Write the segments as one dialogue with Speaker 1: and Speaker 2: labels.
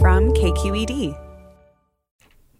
Speaker 1: From KQED.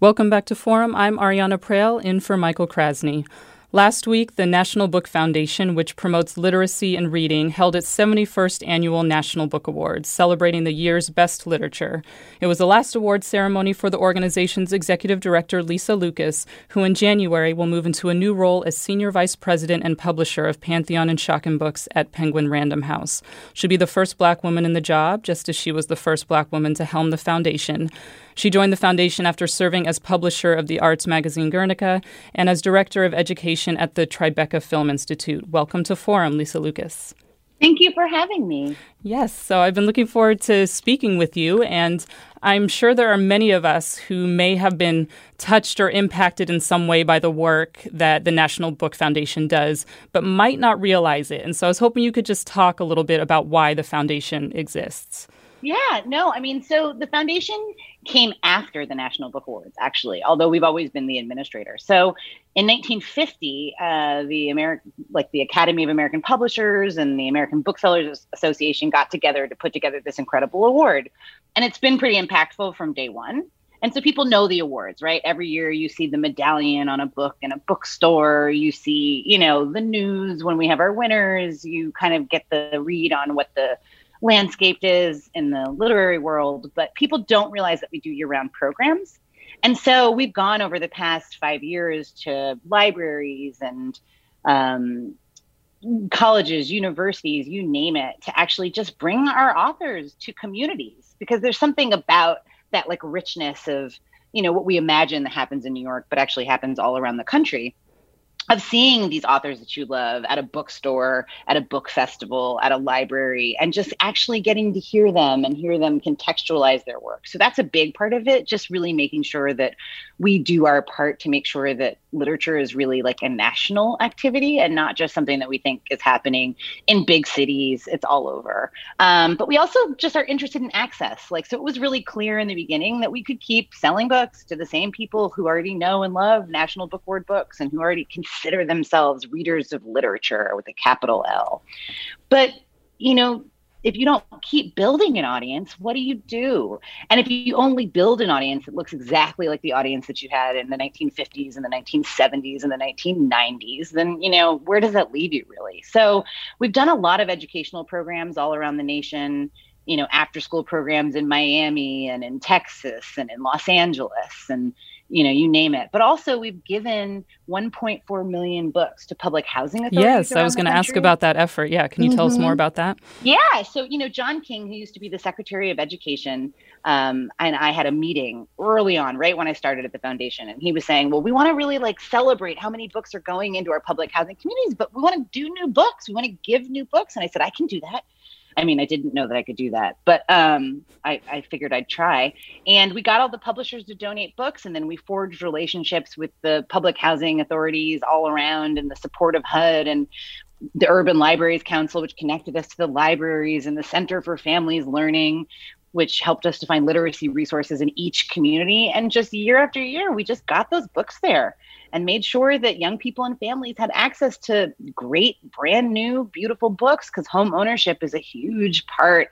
Speaker 2: Welcome back to Forum. I'm Ariana Proehl in for Michael Krasny. Last week, the National Book Foundation, which promotes literacy and reading, held its 71st annual National Book Awards, celebrating the year's best literature. It was the last award ceremony for the organization's executive director, Lisa Lucas, who in January will move into a new role as senior vice president and publisher of Pantheon and Schocken Books at Penguin Random House. She'll be the first black woman in the job, just as she was the first black woman to helm the foundation. She joined the foundation after serving as publisher of the arts magazine Guernica and as director of education at the Tribeca Film Institute. Welcome to Forum, Lisa Lucas.
Speaker 3: Thank you for having me.
Speaker 2: Yes, so I've been looking forward to speaking with you, and I'm sure there are many of us who may have been touched or impacted in some way by the work that the National Book Foundation does, but might not realize it. And so I was hoping you could just talk a little bit about why the foundation exists.
Speaker 3: Yeah, no, I mean, so the foundation came after the National Book Awards, actually, although we've always been the administrator. So in 1950, uh, the American, like the Academy of American Publishers and the American Booksellers Association got together to put together this incredible award. And it's been pretty impactful from day one. And so people know the awards, right? Every year you see the medallion on a book in a bookstore. You see, you know, the news when we have our winners. You kind of get the read on what the landscaped is in the literary world, but people don't realize that we do year round programs. And so we've gone over the past five years to libraries and um, colleges, universities, you name it, to actually just bring our authors to communities because there's something about that like richness of, you know, what we imagine that happens in New York, but actually happens all around the country of seeing these authors that you love at a bookstore, at a book festival, at a library, and just actually getting to hear them and hear them contextualize their work. So that's a big part of it, just really making sure that we do our part to make sure that literature is really like a national activity and not just something that we think is happening in big cities. It's all over. Um, but we also just are interested in access. Like, so it was really clear in the beginning that we could keep selling books to the same people who already know and love National Book Award books and who already consider themselves readers of literature with a capital L. But, you know, if you don't keep building an audience, what do you do? And if you only build an audience that looks exactly like the audience that you had in the 1950s and the 1970s and the 1990s, then, you know, where does that leave you really? So we've done a lot of educational programs all around the nation you know after school programs in Miami and in Texas and in Los Angeles and you know, you name it. But also, we've given 1.4 million books to public housing authorities.
Speaker 2: Yes, I was going to ask about that effort. Yeah, can you mm-hmm. tell us more mm-hmm. about that?
Speaker 3: Yeah, so you know, John King, who used to be the Secretary of Education, um, and I had a meeting early on, right when I started at the foundation, and he was saying, "Well, we want to really like celebrate how many books are going into our public housing communities, but we want to do new books. We want to give new books." And I said, "I can do that." I mean, I didn't know that I could do that, but um, I, I figured I'd try. And we got all the publishers to donate books, and then we forged relationships with the public housing authorities all around and the support of HUD and the Urban Libraries Council, which connected us to the libraries and the Center for Families Learning, which helped us to find literacy resources in each community. And just year after year, we just got those books there and made sure that young people and families had access to great, brand new, beautiful books because home ownership is a huge part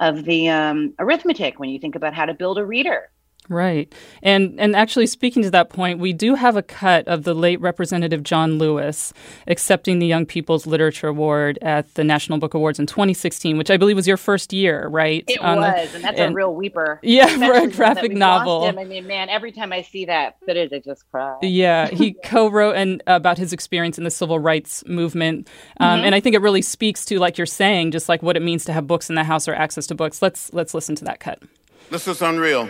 Speaker 3: of the um, arithmetic when you think about how to build a reader.
Speaker 2: Right. And and actually speaking to that point, we do have a cut of the late Representative John Lewis accepting the Young People's Literature Award at the National Book Awards in 2016, which I believe was your first year, right?
Speaker 3: It was, and that's and, a real weeper.
Speaker 2: Yeah, for a graphic novel.
Speaker 3: I mean, man, every time I see that footage, I just cry.
Speaker 2: Yeah, he co-wrote and about his experience in the civil rights movement, um, mm-hmm. and I think it really speaks to, like you're saying, just like what it means to have books in the house or access to books. Let's let's listen to that cut.
Speaker 1: This is unreal.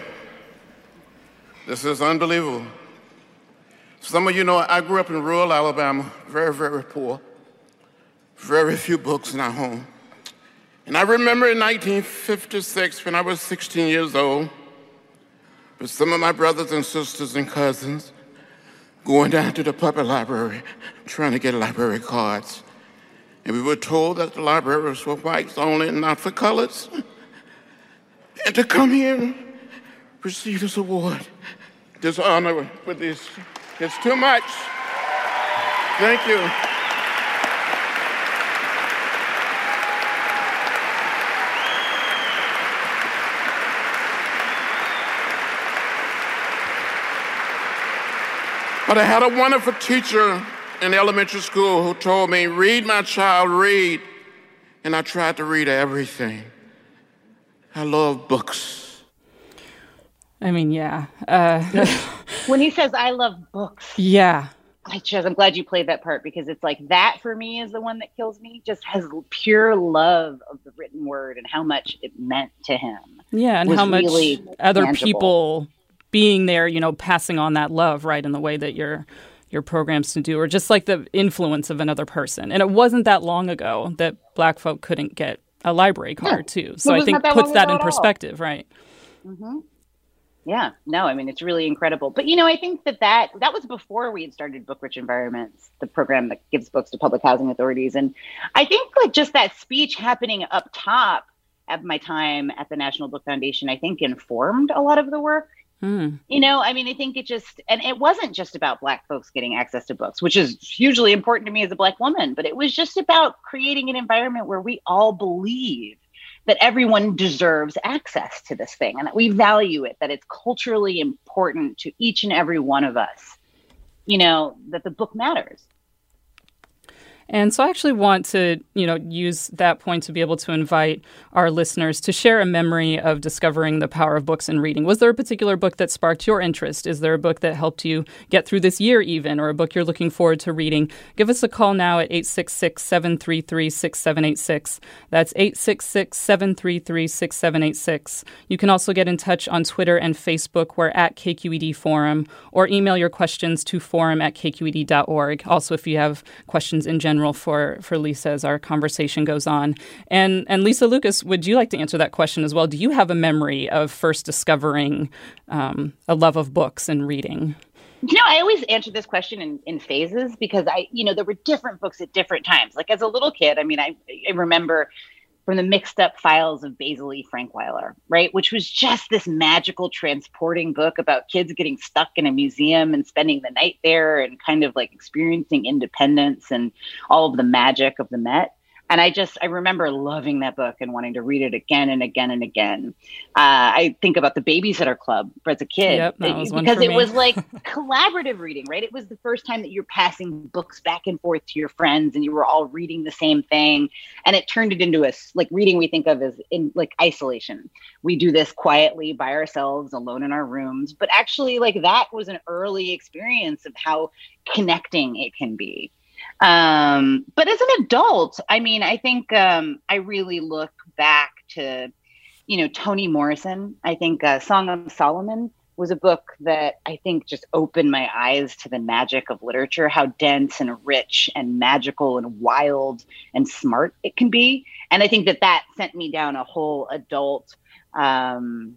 Speaker 1: This is unbelievable. Some of you know I grew up in rural Alabama, very, very poor, very few books in our home. And I remember in 1956, when I was 16 years old, with some of my brothers and sisters and cousins, going down to the public library trying to get library cards. And we were told that the libraries were whites only and not for colors. And to come here receive this award this honor with this. It's too much. Thank you. But I had a wonderful teacher in elementary school who told me, read, my child, read. And I tried to read everything. I love books.
Speaker 2: I mean, yeah. Uh,
Speaker 3: when he says, I love books.
Speaker 2: Yeah.
Speaker 3: I just, I'm glad you played that part because it's like that for me is the one that kills me. Just has pure love of the written word and how much it meant to him.
Speaker 2: Yeah, and how much really other tangible. people being there, you know, passing on that love, right, in the way that your your programs to do, or just like the influence of another person. And it wasn't that long ago that Black folk couldn't get a library card yeah. too. So I think that puts that in perspective, right?
Speaker 3: Mm-hmm. Yeah, no, I mean it's really incredible. But you know, I think that that that was before we had started Book Rich Environments, the program that gives books to public housing authorities. And I think like just that speech happening up top of my time at the National Book Foundation, I think informed a lot of the work. Mm. You know, I mean, I think it just, and it wasn't just about Black folks getting access to books, which is hugely important to me as a Black woman, but it was just about creating an environment where we all believe that everyone deserves access to this thing and that we value it, that it's culturally important to each and every one of us, you know, that the book matters.
Speaker 2: And so I actually want to, you know, use that point to be able to invite our listeners to share a memory of discovering the power of books and reading. Was there a particular book that sparked your interest? Is there a book that helped you get through this year even or a book you're looking forward to reading? Give us a call now at 866-733-6786. That's 866-733-6786. You can also get in touch on Twitter and Facebook. We're at KQED Forum or email your questions to forum at kqed.org. Also, if you have questions in general general for for Lisa as our conversation goes on. And and Lisa Lucas, would you like to answer that question as well? Do you have a memory of first discovering um, a love of books and reading?
Speaker 3: You know, I always answer this question in, in phases because I, you know, there were different books at different times. Like as a little kid, I mean, I, I remember from the mixed up files of Basil E. Frankweiler, right? Which was just this magical transporting book about kids getting stuck in a museum and spending the night there and kind of like experiencing independence and all of the magic of the Met and I just I remember loving that book and wanting to read it again and again and again. Uh, I think about the Babysitter Club as a kid
Speaker 2: yep,
Speaker 3: it, because it was like collaborative reading, right? It was the first time that you're passing books back and forth to your friends and you were all reading the same thing, and it turned it into a like reading we think of as in like isolation. We do this quietly by ourselves, alone in our rooms, but actually, like that was an early experience of how connecting it can be. Um, but as an adult, I mean, I think um, I really look back to, you know, Toni Morrison. I think uh, Song of Solomon was a book that I think just opened my eyes to the magic of literature, how dense and rich and magical and wild and smart it can be. And I think that that sent me down a whole adult um,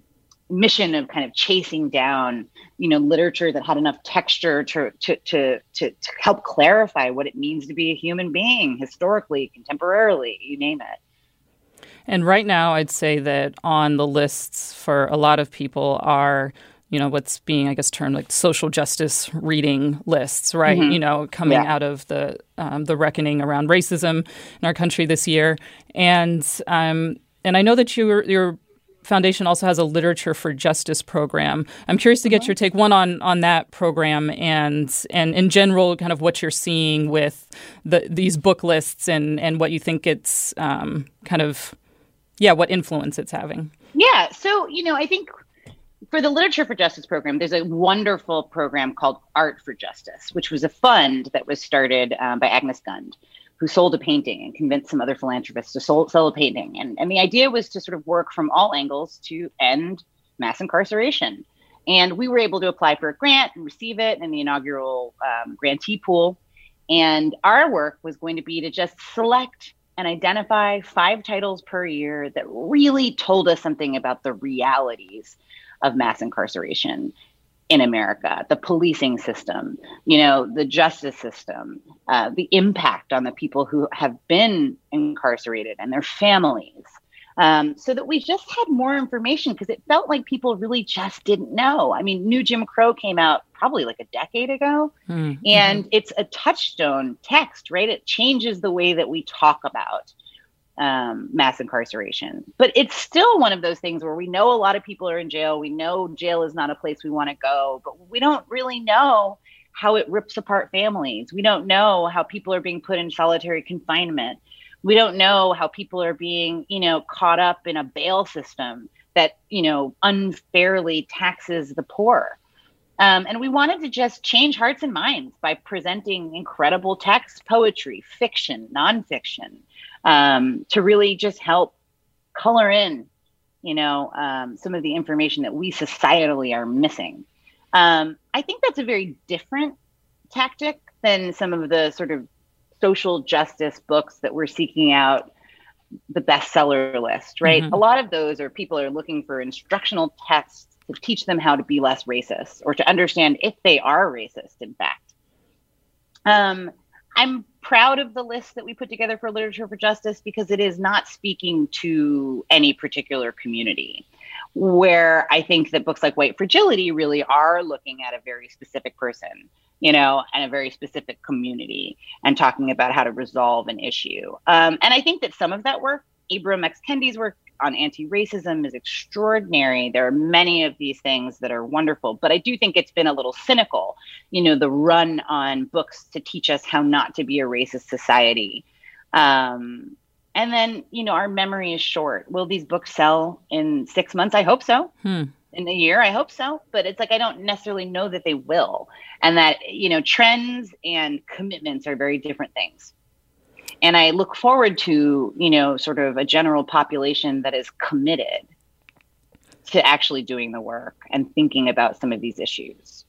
Speaker 3: mission of kind of chasing down you know literature that had enough texture to to to to, to help clarify what it means to be a human being historically contemporarily you name it
Speaker 2: and right now i'd say that on the lists for a lot of people are you know what's being i guess termed like social justice reading lists right mm-hmm. you know coming yeah. out of the um, the reckoning around racism in our country this year and um and i know that you're you're Foundation also has a Literature for Justice program. I'm curious to get your take one on on that program and and in general, kind of what you're seeing with the these book lists and and what you think it's um, kind of yeah, what influence it's having.
Speaker 3: Yeah, so you know, I think for the Literature for Justice program, there's a wonderful program called Art for Justice, which was a fund that was started um, by Agnes Gund who sold a painting and convinced some other philanthropists to sold, sell a painting. And, and the idea was to sort of work from all angles to end mass incarceration. And we were able to apply for a grant and receive it in the inaugural um, grantee pool. And our work was going to be to just select and identify five titles per year that really told us something about the realities of mass incarceration in America, the policing system, you know, the justice system, uh, the impact on the people who have been incarcerated and their families. Um, so that we just had more information because it felt like people really just didn't know. I mean, New Jim Crow came out probably like a decade ago, mm-hmm. and it's a touchstone text, right? It changes the way that we talk about um, mass incarceration. But it's still one of those things where we know a lot of people are in jail. We know jail is not a place we want to go, but we don't really know how it rips apart families. We don't know how people are being put in solitary confinement. We don't know how people are being, you know, caught up in a bail system that, you know, unfairly taxes the poor. Um, and we wanted to just change hearts and minds by presenting incredible text, poetry, fiction, nonfiction, um, to really just help color in, you know, um, some of the information that we societally are missing. Um, I think that's a very different tactic than some of the sort of social justice books that we're seeking out the bestseller list, right? Mm-hmm. A lot of those are people are looking for instructional texts to teach them how to be less racist or to understand if they are racist, in fact. Um, I'm proud of the list that we put together for Literature for Justice because it is not speaking to any particular community. Where I think that books like White Fragility really are looking at a very specific person, you know, and a very specific community and talking about how to resolve an issue. Um, and I think that some of that work, Ibram X. Kendi's work, on anti-racism is extraordinary. There are many of these things that are wonderful, but I do think it's been a little cynical, you know, the run on books to teach us how not to be a racist society. Um, and then, you know, our memory is short. Will these books sell in six months? I hope so. Hmm. In a year, I hope so. But it's like I don't necessarily know that they will. And that, you know, trends and commitments are very different things and I look forward to, you know, sort of a general population that is committed to actually doing the work and thinking about some of these issues.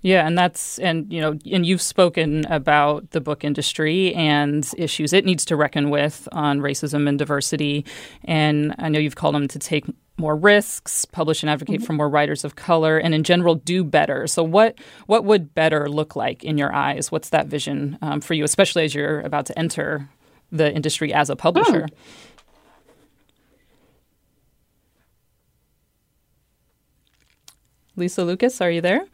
Speaker 2: Yeah, and that's and you know, and you've spoken about the book industry and issues it needs to reckon with on racism and diversity, and I know you've called them to take more risks, publish and advocate mm-hmm. for more writers of color, and in general do better. So, what what would better look like in your eyes? What's that vision um, for you, especially as you're about to enter the industry as a publisher? Mm. Lisa Lucas, are you there?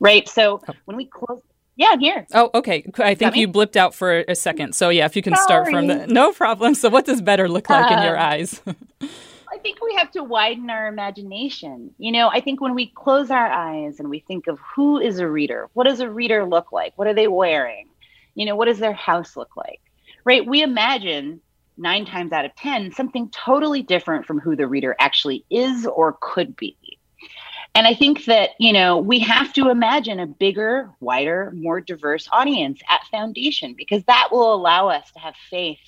Speaker 3: Right. So oh. when we close, yeah, I'm here.
Speaker 2: Oh, okay. I think you blipped out for a second. So yeah, if you can Sorry. start from the no problem. So what does better look like in your uh, eyes?
Speaker 3: I think we have to widen our imagination. You know, I think when we close our eyes and we think of who is a reader, what does a reader look like? What are they wearing? You know, what does their house look like? Right? We imagine nine times out of 10 something totally different from who the reader actually is or could be. And I think that, you know, we have to imagine a bigger, wider, more diverse audience at Foundation because that will allow us to have faith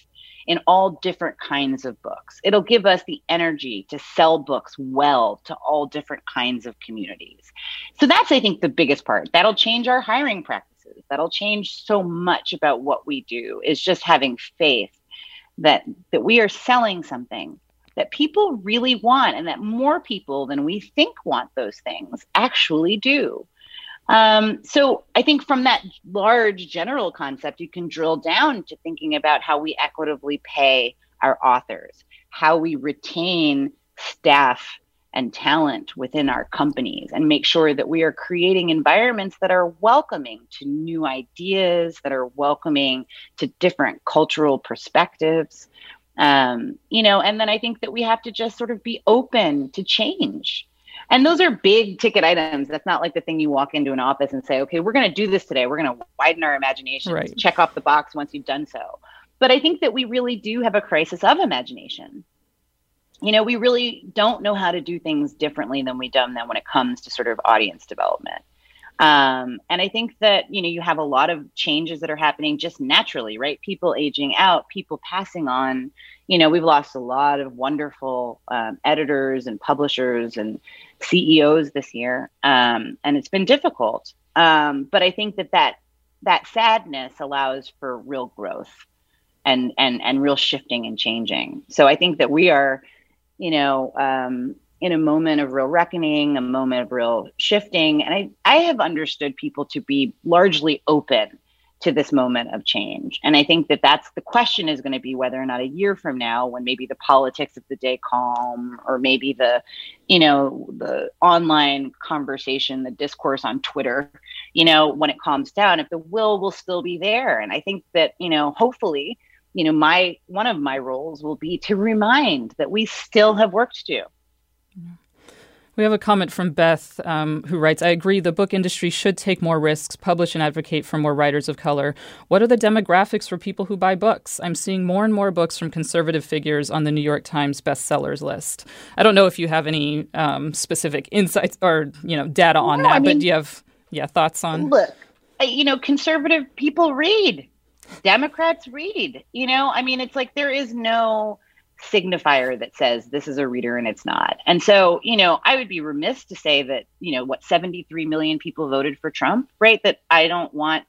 Speaker 3: in all different kinds of books. It'll give us the energy to sell books well to all different kinds of communities. So that's, I think, the biggest part. That'll change our hiring practices. That'll change so much about what we do, is just having faith that, that we are selling something that people really want and that more people than we think want those things actually do. Um, so I think from that large general concept, you can drill down to thinking about how we equitably pay our authors, how we retain staff and talent within our companies, and make sure that we are creating environments that are welcoming to new ideas, that are welcoming to different cultural perspectives. Um, you know, and then I think that we have to just sort of be open to change. And those are big ticket items. That's not like the thing you walk into an office and say, okay, we're going to do this today. We're going to widen our imagination,
Speaker 2: right.
Speaker 3: check off the box once you've done so. But I think that we really do have a crisis of imagination. You know, we really don't know how to do things differently than we've done them when it comes to sort of audience development. Um, and I think that, you know, you have a lot of changes that are happening just naturally, right? People aging out, people passing on. You know, we've lost a lot of wonderful um, editors and publishers and CEOs this year. Um, and it's been difficult. Um, but I think that, that that sadness allows for real growth and, and, and real shifting and changing. So I think that we are, you know, um, in a moment of real reckoning, a moment of real shifting. And I, I have understood people to be largely open to this moment of change. And I think that that's the question is going to be whether or not a year from now, when maybe the politics of the day calm, or maybe the, you know, the online conversation, the discourse on Twitter, you know, when it calms down, if the will will still be there. And I think that, you know, hopefully, you know, my one of my roles will be to remind that we still have work to do
Speaker 2: we have a comment from Beth um, who writes I agree the book industry should take more risks, publish and advocate for more writers of color. What are the demographics for people who buy books? I'm seeing more and more books from conservative figures on the New York Times bestsellers list. I don't know if you have any um, specific insights or you know data on
Speaker 3: No,
Speaker 2: that,
Speaker 3: I mean-
Speaker 2: but do you have yeah thoughts on?
Speaker 3: look you know conservative people read democrats read you know i mean it's like there is no signifier that says this is a reader and it's not. And so you know i would be remiss to say that you know what 73 million people voted for trump right? That i don't want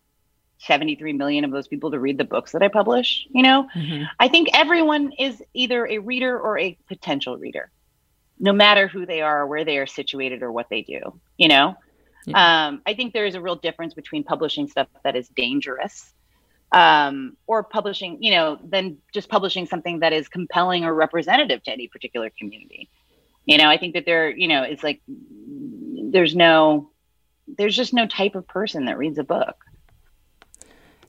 Speaker 3: 73 million of those people to read the books that i publish you know?
Speaker 2: Mhm.
Speaker 3: i think everyone is either a reader or a potential reader no matter who they are or where they are situated or what they do you know? Um, I think there is a real difference between publishing stuff that is dangerous um, or publishing, you know, than just publishing something that is compelling or representative to any particular community. You know, I think that there, you know, it's like there's no, there's just no type of person that reads a book.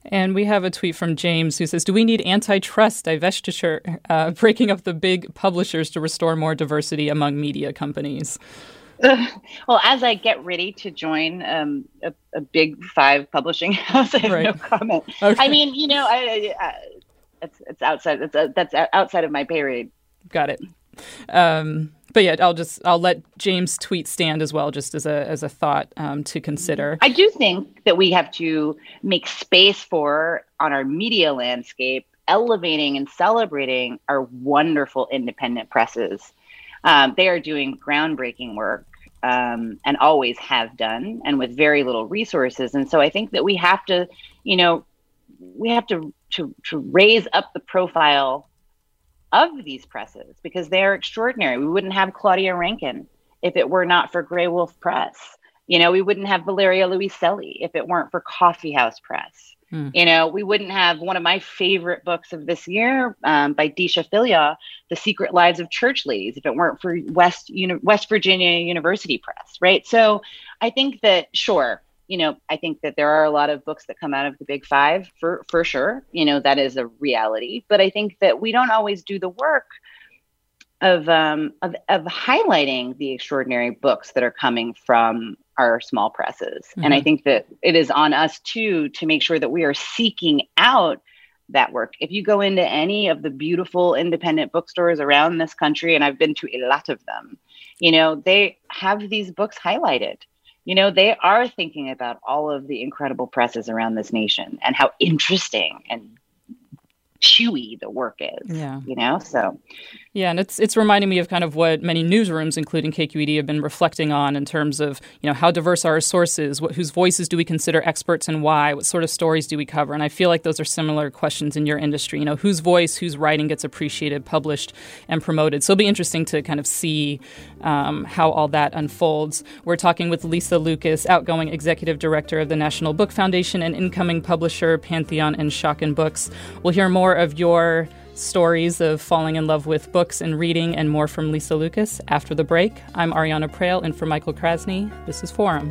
Speaker 2: And we have a tweet from James who says, "Do we need antitrust divestiture, uh, breaking up the big publishers to restore more diversity among media companies?"
Speaker 3: well, as I get ready to join um, a, a big five publishing house, I have no comment.
Speaker 2: Okay.
Speaker 3: I mean, you know, I, I, I, it's it's outside. It's, uh, that's outside of my pay rate.
Speaker 2: Got it. Um, but yeah, I'll just I'll let James' tweet stand as well, just as a as a thought um, to consider.
Speaker 3: I do think that we have to make space for on our media landscape, elevating and celebrating our wonderful independent presses. Um, they are doing groundbreaking work um, and always have done, and with very little resources. And so I think that we have to, you know, we have to to, to raise up the profile of these presses because they are extraordinary. We wouldn't have Claudia Rankine if it were not for Graywolf Press. You know, we wouldn't have Valeria Luiselli if it weren't for Coffee House Press.
Speaker 2: Hmm.
Speaker 3: You know, we wouldn't have one of my favorite books of this year um, by Deesha Philyaw, The Secret Lives of Church Ladies, if it weren't for West, Uni- West Virginia University Press, right? So I think that, sure, you know, I think that there are a lot of books that come out of the big five for, for sure. You know, that is a reality. But I think that we don't always do the work of, um, of, of highlighting the extraordinary books that are coming from our small presses. And I
Speaker 2: Mhm.
Speaker 3: think that it is on us too to make sure that we are seeking out that work. If you go into any of the beautiful independent bookstores around this country, and I've been to a lot of them, you know, they have these books highlighted. You know, they are thinking about all of the incredible presses around this nation and how interesting and chewy the work is.
Speaker 2: Yeah.
Speaker 3: You know, so
Speaker 2: Yeah, and it's it's reminding me of kind of what many newsrooms, including KQED, have been reflecting on in terms of you know how diverse are our sources, what, whose voices do we consider experts, and why? What sort of stories do we cover? And I feel like those are similar questions in your industry. You know, whose voice, whose writing gets appreciated, published, and promoted. So it'll be interesting to kind of see um, how all that unfolds. We're talking with Lisa Lucas, outgoing executive director of the National Book Foundation and incoming publisher Pantheon and Schocken Books. We'll hear more of your stories of falling in love with books and reading and more from Lisa Lucas after the break. I'm Ariana Proehl, and for Michael Krasny, this is Forum.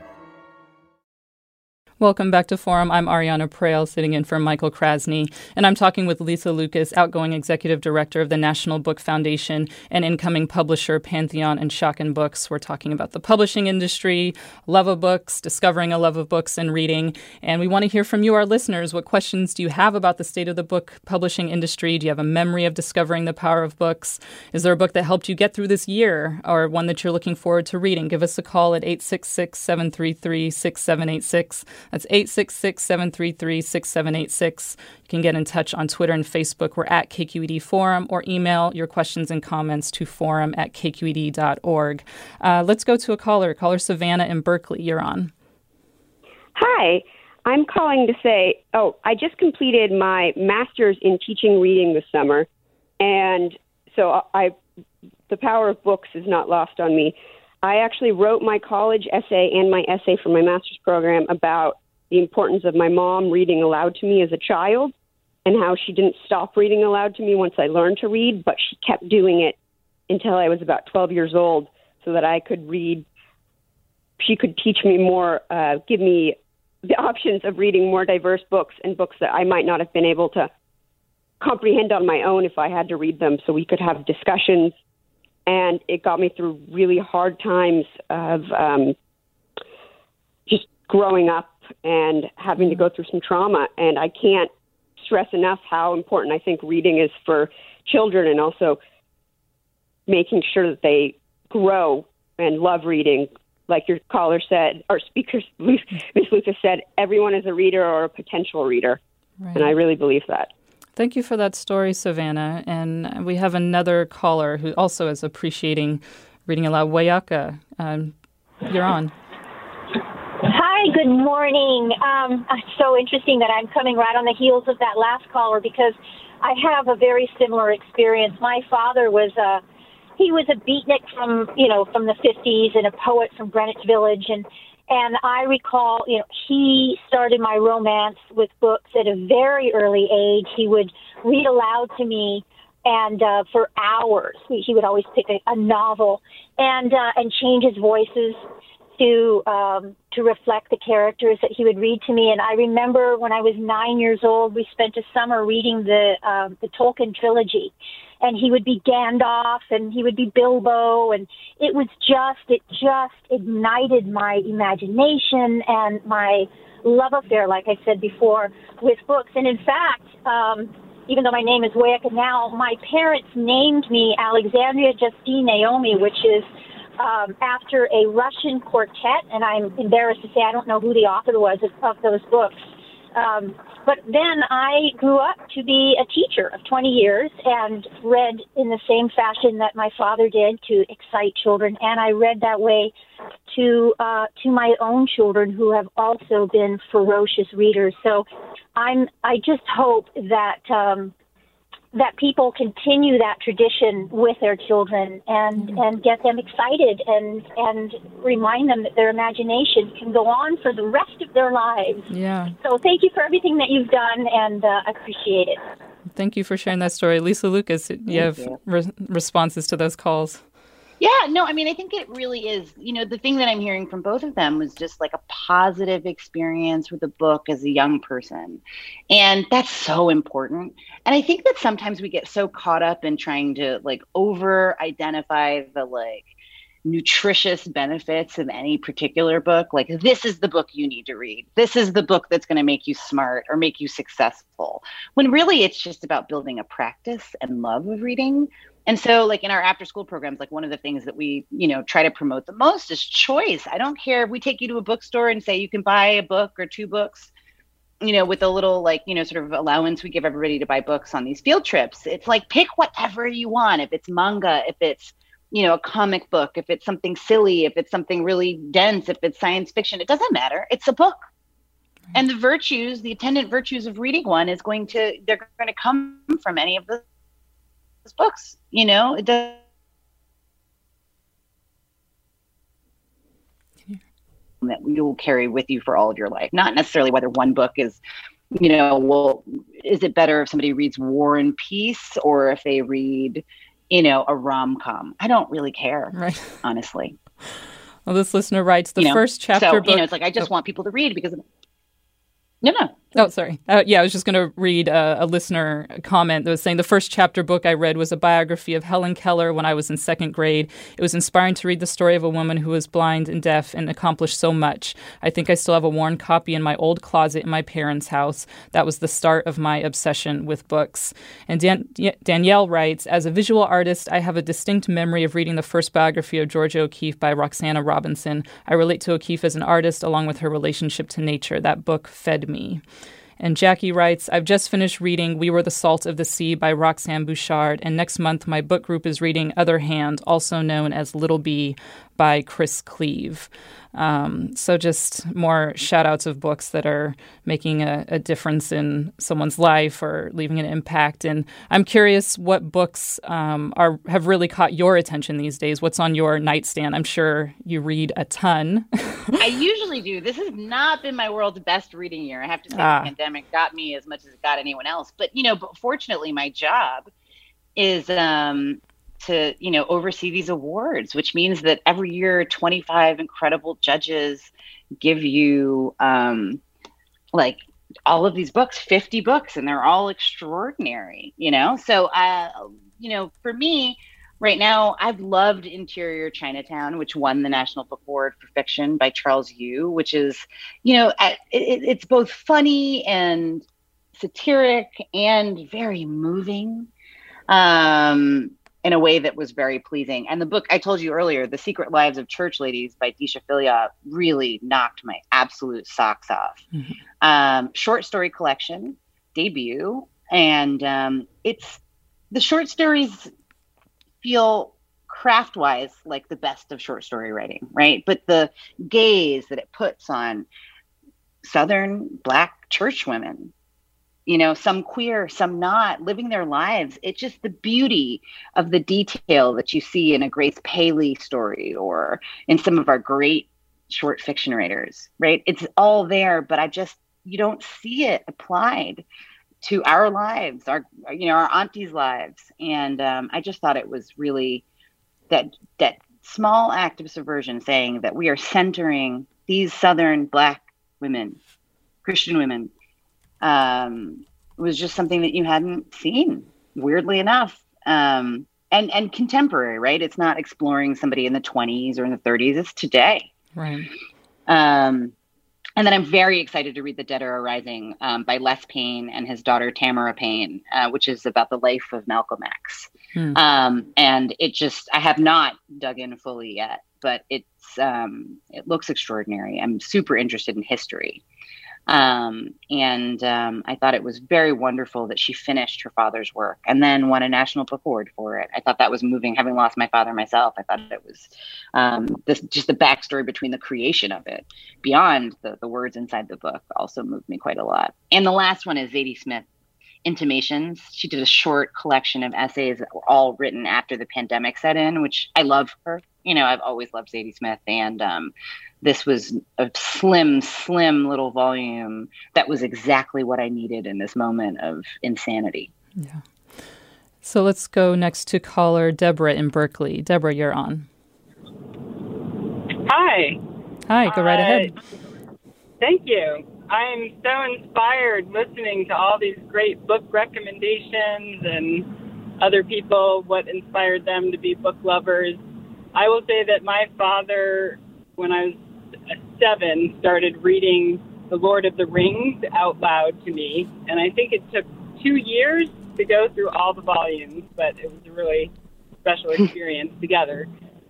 Speaker 2: Welcome back to Forum. I'm Ariana Proehl, sitting in for Michael Krasny, and I'm talking with Lisa Lucas, outgoing executive director of the National Book Foundation and incoming publisher Pantheon and Schocken Books. We're talking about the publishing industry, love of books, discovering a love of books and reading, and we want to hear from you, our listeners. What questions do you have about the state of the book publishing industry? Do you have a memory of discovering the power of books? Is there a book that helped you get through this year, or one that you're looking forward to reading? Give us a call at 866 733 6786. That's 866 733 6786. You can get in touch on Twitter and Facebook. We're at KQED Forum or email your questions and comments to forum at kqed.org. Uh, let's go to a caller. Caller Savannah in Berkeley. You're on.
Speaker 4: Hi. I'm calling to say, oh, I just completed my master's in teaching reading this summer, and so I, the power of books is not lost on me. I actually wrote my college essay and my essay for my master's program about the importance of my mom reading aloud to me as a child and how she didn't stop reading aloud to me once I learned to read, but she kept doing it until I was about 12 years old so that I could read. She could teach me more, uh, give me the options of reading more diverse books and books that I might not have been able to comprehend on my own if I had to read them. So we could have discussions. And it got me through really hard times of um, just growing up and having to go through some trauma. And I can't stress enough how important I think reading is for children and also making sure that they grow and love reading. Like your caller said, or speaker, Ms. Lucas said, everyone is a reader or a potential reader. Right. And I really believe that.
Speaker 2: Thank you for that story, Savannah. And we have another caller who also is appreciating reading aloud. Wayaka, um, you're on.
Speaker 5: Hi, good morning. Um, it's so interesting that I'm coming right on the heels of that last caller because I have a very similar experience. My father was a he was a beatnik from you know from the 50s and a poet from Greenwich Village and and I recall you know he started my romance with books at a very early age. He would read aloud to me and uh, for hours he, he would always pick a, a novel and uh, and change his voices to um, to reflect the characters that he would read to me. And I remember when I was nine years old, we spent a summer reading the um, the Tolkien trilogy, and he would be Gandalf and he would be Bilbo, and it was just it just ignited my imagination and my love affair, like I said before, with books. And in fact. Um, even though my name is Wayaka now, my parents named me Alexandria Justine Naomi, which is um, after a Russian quartet, and I'm embarrassed to say I don't know who the author was of, of those books. Um, but then I grew up to be a teacher of 20 years and read in the same fashion that my father did to excite children, and I read that way to uh, to my own children who have also been ferocious readers. So I'm I just hope that um, that people continue that tradition with their children and mm-hmm. and get them excited and and remind them that their imagination can go on for the rest of their lives.
Speaker 2: Yeah.
Speaker 5: So thank you for everything that you've done and uh, appreciate it.
Speaker 2: Thank you for sharing that story, Lisa Lucas. You thank have you. Re- responses to those calls.
Speaker 3: Yeah, no, I mean, I think it really is. You know, the thing that I'm hearing from both of them was just like a positive experience with a book as a young person. And that's so important. And I think that sometimes we get so caught up in trying to like over identify the like, nutritious benefits of any particular book like this is the book you need to read this is the book that's going to make you smart or make you successful when really it's just about building a practice and love of reading and so like in our after school programs like one of the things that we you know try to promote the most is choice. I don't care if we take you to a bookstore and say you can buy a book or two books you know with a little like you know sort of allowance we give everybody to buy books on these field trips. It's like pick whatever you want. If it's manga if it's you know a comic book if it's something silly if it's something really dense if it's science fiction it doesn't matter. It's a book. And the virtues the attendant virtues of reading one is going to they're going to come from any of those books you know it does that you will carry with you for all of your life not necessarily whether one book is you know well is it better if somebody reads war and peace or if they read you know a rom-com i don't really care right honestly
Speaker 2: well this listener writes the
Speaker 3: you know?
Speaker 2: first chapter
Speaker 3: so,
Speaker 2: book
Speaker 3: you know it's like i just oh. want people to read because no, no.
Speaker 2: Oh, sorry. Uh, yeah, I was just going to read a, a, listener comment that was saying the first chapter book I read was a biography of Helen Keller when I was in second grade. It was inspiring to read the story of a woman who was blind and deaf and accomplished so much. I think I still have a worn copy in my old closet in my parents' house. That was the start of my obsession with books. And Dan- Danielle writes As a visual artist, I have a distinct memory of reading the first biography of Georgia O'Keeffe by Roxana Robinson. I relate to O'Keeffe as an artist along with her relationship to nature. That book fed me. And Jackie writes, I've just finished reading We Were the Salt of the Sea by Roxanne Bouchard, and next month my book group is reading Other Hand, also known as Little Bee by Chris Cleave. Um, so just more shout outs of books that are making a, a, difference in someone's life or leaving an impact. And I'm curious what books um, are have really caught your attention these days. What's on your nightstand? I'm sure you read a ton.
Speaker 3: I usually do. This has not been my world's best reading year. I have to say, ah. the pandemic got me as much as it got anyone else. But you know, but fortunately, my job is um, to you know oversee these awards which means that every year 25 incredible judges give you um like all of these books 50 books and they're all extraordinary you know? So uh you know for me right now i've loved interior chinatown which won the national book award for fiction by charles yu which is you know it, it's both funny and satiric and very moving. Um in a way that was very pleasing. And the book I told you earlier, The Secret Lives of Church Ladies by Deesha Philyaw, really knocked my absolute socks off. Mm-hmm. Um, short story collection, debut, and um, it's the short stories feel craft wise like the best of short story writing, right? But the gaze that it puts on Southern Black church women you know, some queer, some not, living their lives. It's just the beauty of the detail that you see in a Grace Paley story or in some of our great short fiction writers, right? It's all there, but I just, you don't see it applied to our lives, our, you know, our aunties' lives. And um, I just thought it was really that, that small act of subversion saying that we are centering these Southern Black women, Christian women, um, was just something that you hadn't seen, weirdly enough. Um, and and contemporary, right? It's not exploring somebody in the 20s or in the 30s. It's today.
Speaker 2: Right.
Speaker 3: Um, and then I'm very excited to read The Dead Are Arising um, by Les Payne and his daughter Tamara Payne, uh, which is about the life of Malcolm X. Hmm. Um, and it just, I have not dug in fully yet, but it's, um, it looks extraordinary. I'm super interested in history. Um, and um, I thought it was very wonderful that she finished her father's work and then won a national book award for it. I thought that was moving, having lost my father myself. I thought it was um, this, just the backstory between the creation of it, beyond the, the words inside the book, also moved me quite a lot. And the last one is Zadie Smith Intimations. She did a short collection of essays that were all written after the pandemic set in, which I love her. You know, I've always loved Zadie Smith, and um, this was a slim, slim little volume that was exactly what I needed in this moment of insanity.
Speaker 2: Yeah. So let's go next to caller Deborah in Berkeley. Deborah, you're on.
Speaker 6: Hi.
Speaker 2: Hi, go right uh, ahead.
Speaker 6: Thank you. I'm so inspired listening to all these great book recommendations and other people, what inspired them to be book lovers. I will say that my father, when I was seven, started reading The Lord of the Rings out loud to me. And I think it took two years to go through all the volumes, but it was a really special experience together.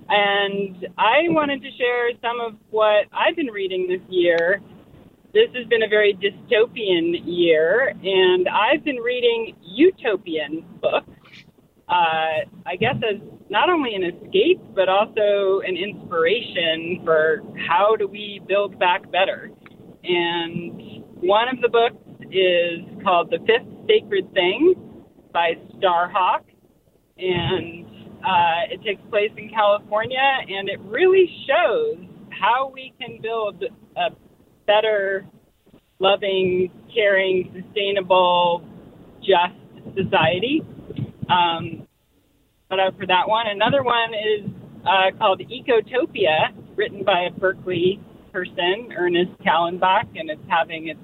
Speaker 6: And I wanted to share some of what I've been reading this year. This has been a very dystopian year, and I've been reading utopian books uh, I guess, as not only an escape, but also an inspiration for how do we build back better. And one of the books is called The Fifth Sacred Thing by Starhawk. And uh, it takes place in California, and it really shows how we can build a better, loving, caring, sustainable, just society. Um, but out for that one. Another one is uh, called Ecotopia, written by a Berkeley person, Ernest Callenbach, and it's having its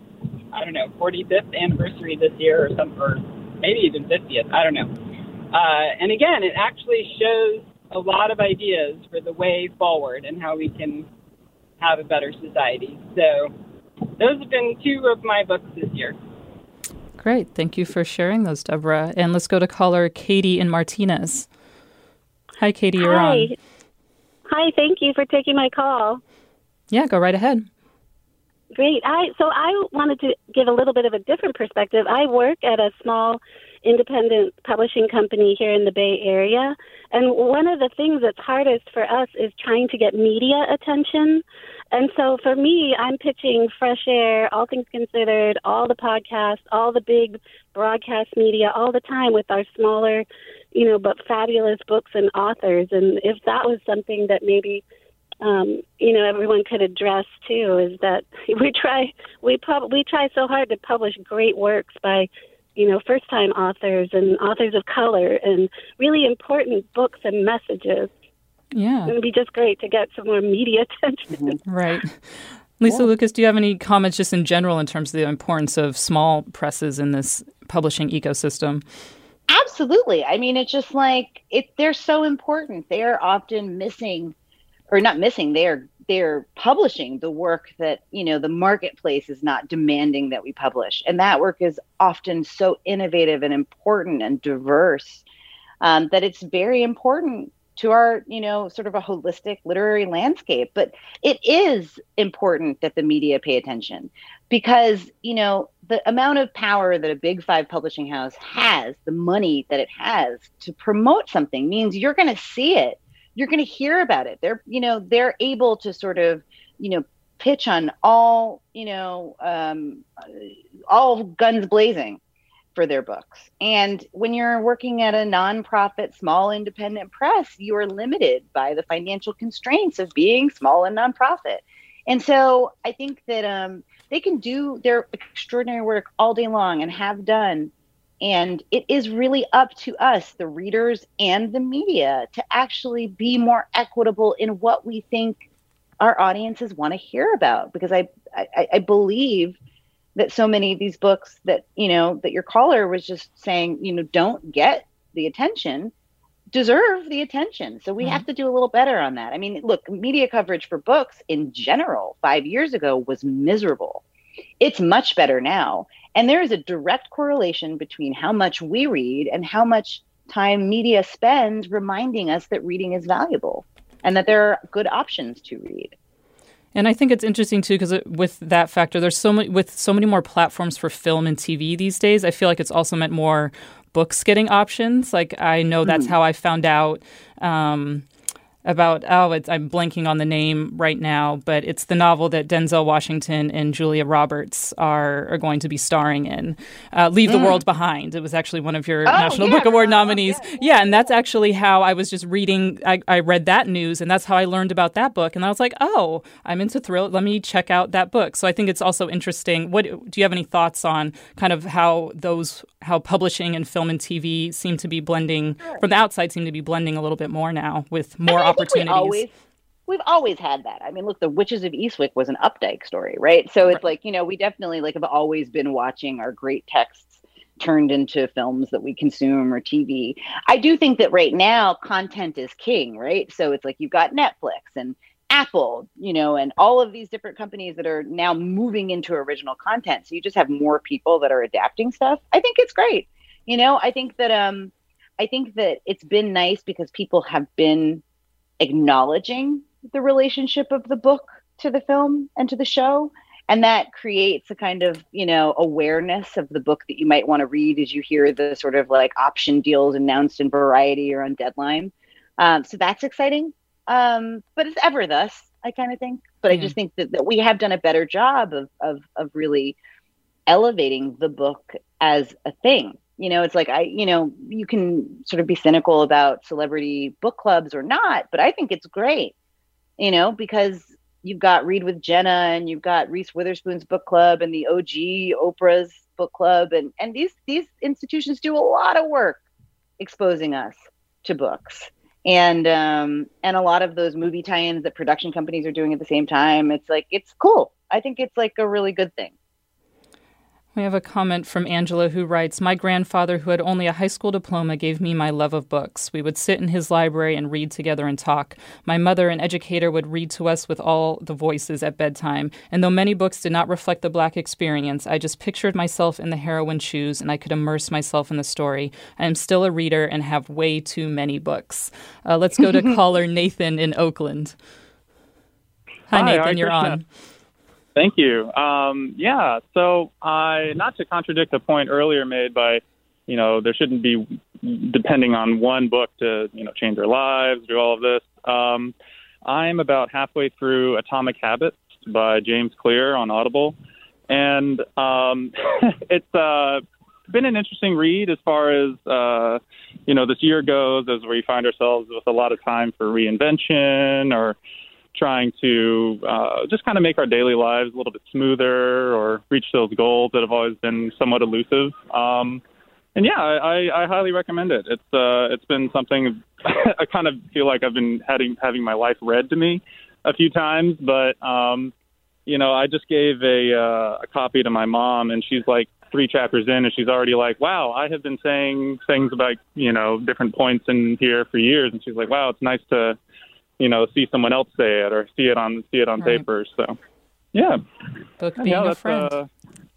Speaker 6: I don't know 45th anniversary this year or some or maybe even 50th. I don't know. Uh, and again, it actually shows a lot of ideas for the way forward and how we can have a better society. So those have been two of my books this year.
Speaker 2: Great. Thank you for sharing those, Deborah. And let's go to caller Katie and Martinez. Hi, Katie, you're
Speaker 7: Hi.
Speaker 2: on.
Speaker 7: Hi, thank you for taking my call.
Speaker 2: Yeah, go right ahead.
Speaker 7: Great. I so I wanted to give a little bit of a different perspective. I work at a small independent publishing company here in the Bay Area, and one of the things that's hardest for us is trying to get media attention. And so for me, I'm pitching Fresh Air, All Things Considered, all the podcasts, all the big broadcast media all the time with our smaller, you know, but fabulous books and authors. And if that was something that maybe um, you know everyone could address too is that we try we pub we try so hard to publish great works by you know first time authors and authors of color and really important books and messages
Speaker 2: Yeah.
Speaker 7: it would be just great to get some more media attention
Speaker 2: Right. Lisa Lucas, do you have any comments just in general in terms of the importance of small presses in this publishing ecosystem?
Speaker 3: Absolutely. I mean, it's just like it. They're so important. They are often missing, or not missing. They're they're publishing the work that you know the marketplace is not demanding that we publish, and that work is often so innovative and important and diverse um, that it's very important to our you know sort of a holistic literary landscape. But it is important that the media pay attention because you know the amount of power that a big five publishing house has the money that it has to promote something means you're going to see it. You're going to hear about it. They're you know they're able to sort of you know pitch on all you know um, all guns blazing for their books and when you're working at a nonprofit small independent press you are limited by the financial constraints of being small and nonprofit and so I think that um, they can do their extraordinary work all day long and have done. And it is really up to us, the readers and the media, to actually be more equitable in what we think our audiences want to hear about. Because I, I, I believe that so many of these books that, you know, that your caller was just saying, you know, don't get the attention deserve the attention. So we hmm. have to do a little better on that. I mean, look, media coverage for books in general 5 years ago was miserable. It's much better now. And there is a direct correlation between how much we read and how much time media spends reminding us that reading is valuable and that there are good options to read.
Speaker 2: And I think it's interesting too because with that factor, there's so many with so many more platforms for film and TV these days. I feel like it's also meant more books getting options. Like I know that's
Speaker 3: Mhm.
Speaker 2: how I found out um, about oh, it's, I'm blanking on the name right now, but it's the novel that Denzel Washington and Julia Roberts are are going to be starring in. Uh, Leave the
Speaker 8: Mm.
Speaker 2: World Behind. It was actually one of your
Speaker 8: Oh,
Speaker 2: National
Speaker 8: yeah,
Speaker 2: Book Award nominees. Yeah, and that's actually how I was just reading. I, I read that news, and that's how I learned about that book. And I was like, oh, I'm into thrill. Let me check out that book. So I think it's also interesting. What do you have any thoughts on kind of how those how publishing and film and TV seem to be blending from the outside seem to be blending a little bit more now with more opportunities.
Speaker 3: We always, we've always had that. I mean, look, The Witches of Eastwick was an Updike story, right? So it's like, you know, we definitely like have always been watching our great texts turned into films that we consume or TV. I do think that right now content is king, right? So it's like you've got Netflix and Apple, you know, and all of these different companies that are now moving into original content. So you just have more people that are adapting stuff. I think it's great. You know, I think that um I think that it's been nice because people have been acknowledging the relationship of the book to the film and to the show. And that creates a kind of you know awareness of the book that you might want to read as you hear the sort of like option deals announced in variety or on deadline. Um, so that's exciting. Um, but it's ever thus i kind of think. But i just think that, that we have done a better job of, of of really elevating the book as a thing you know it's like i you know you can sort of be cynical about celebrity book clubs or not but i think it's great you know because you've got Read with Jenna and you've got Reese Witherspoon's book club and the OG Oprah's book club. And and these these institutions do a lot of work exposing us to books. And um and a lot of those movie tie-ins that production companies are doing at the same time it's like it's cool. I think it's like a really good thing
Speaker 2: we have a comment from Angela who writes My grandfather, who had only a high school diploma, gave me my love of books. We would sit in his library and read together and talk. My mother, an educator, would read to us with all the voices at bedtime. And though many books did not reflect the black experience, I just pictured myself in the heroine's shoes and I could immerse myself in the story. I am still a reader and have way too many books. Uh, let's go to caller Nathan in Oakland. Hi,
Speaker 8: Hi
Speaker 2: Nathan, you're on.
Speaker 8: Thank you. Um, yeah, so I not to contradict a point earlier made by, you know, there shouldn't be depending on one book to you know change our lives, do all of this. Um, I'm about halfway through Atomic Habits by James Clear on Audible, and um, it's uh, been an interesting read as far as uh, you know this year goes, as we find ourselves with a lot of time for reinvention or trying to uh, just kind of make our daily lives a little bit smoother or reach those goals that have always been somewhat elusive. Um, and yeah, I, I, I highly recommend it. It's uh, it's been something I kind of feel like I've been having having my life read to me a few times, but um, you know, I just gave a uh, a copy to my mom, and she's like three chapters in, and she's already like, "Wow, I have been saying things about you know different points in here for years," and she's like, "Wow, it's nice to." You know, see someone else say it or see it on see it on
Speaker 2: Right.
Speaker 8: paper. So, yeah,
Speaker 2: Book
Speaker 8: Yeah,
Speaker 2: being a friend.
Speaker 8: uh,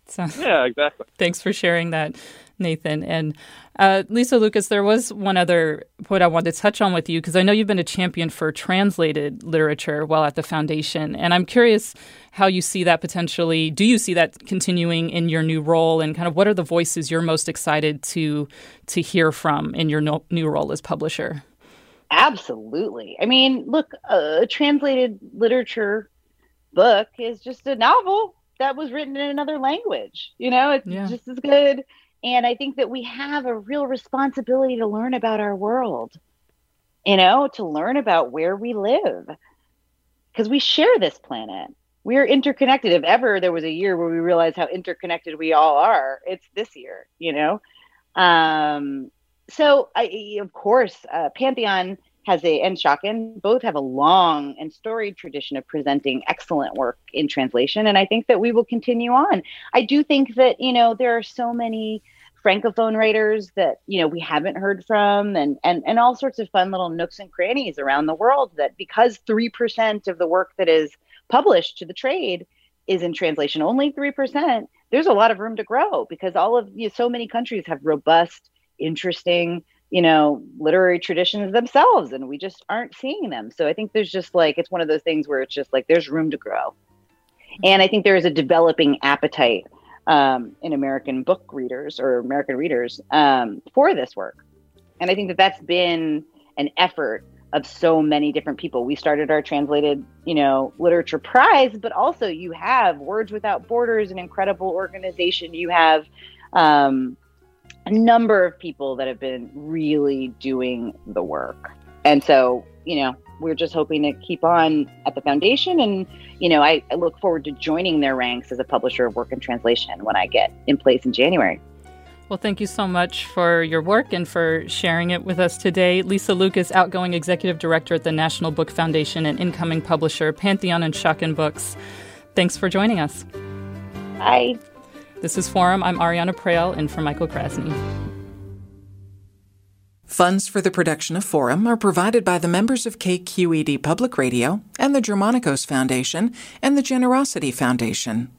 Speaker 2: So-
Speaker 8: yeah, exactly.
Speaker 2: Thanks for sharing that, Nathan. And uh, Lisa Lucas, there was one other point I wanted to touch on with you because I know you've been a champion for translated literature while at the foundation. And I'm curious how you see that potentially. Do you see that continuing in your new role? And kind of what are the voices you're most excited to, to hear from in your no, new role as publisher?
Speaker 3: Absolutely. I mean, look, a translated literature book is just a novel that was written in another language. You know, it's
Speaker 2: Yeah.
Speaker 3: just as good. And I think that we have a real responsibility to learn about our world, you know, to learn about where we live because we share this planet. We are interconnected. If ever there was a year where we realized how interconnected we all are, it's this year, you know? Um, so I, of course, uh, Pantheon has a and Schocken both have a long and storied tradition of presenting excellent work in translation, and I think that we will continue on. I do think that you know there are so many francophone writers that you know we haven't heard from, and and and all sorts of fun little nooks and crannies around the world. That because three percent of the work that is published to the trade is in translation, only three percent. There's a lot of room to grow because all of you know, so many countries have robust, interesting you know, literary traditions themselves, and we just aren't seeing them. So I think there's just like it's one of those things where it's just like there's room to grow, and I think there is a developing appetite um, in American book readers or American readers um, for this work, and I think that that's been an effort of so many different people. We started our translated, you know, literature prize, but also you have Words Without Borders, an incredible organization. You have um, a number of people that have been really doing the work. And so, you know, we're just hoping to keep on at the foundation. And, you know, I, I look forward to joining their ranks as a publisher of work and translation when I get in place in January.
Speaker 2: Well, thank you so much for your work and for sharing it with us today. Lisa Lucas, outgoing executive director at the National Book Foundation and incoming publisher, Pantheon and Schocken Books. Thanks for joining us.
Speaker 3: Bye.
Speaker 2: This is Forum. I'm Ariana Proehl, in for Michael Krasny.
Speaker 9: Funds for the production of Forum are provided by the members of KQED Public Radio and the Germanacos Foundation and the Generosity Foundation.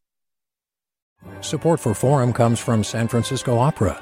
Speaker 10: Support for Forum comes from San Francisco Opera.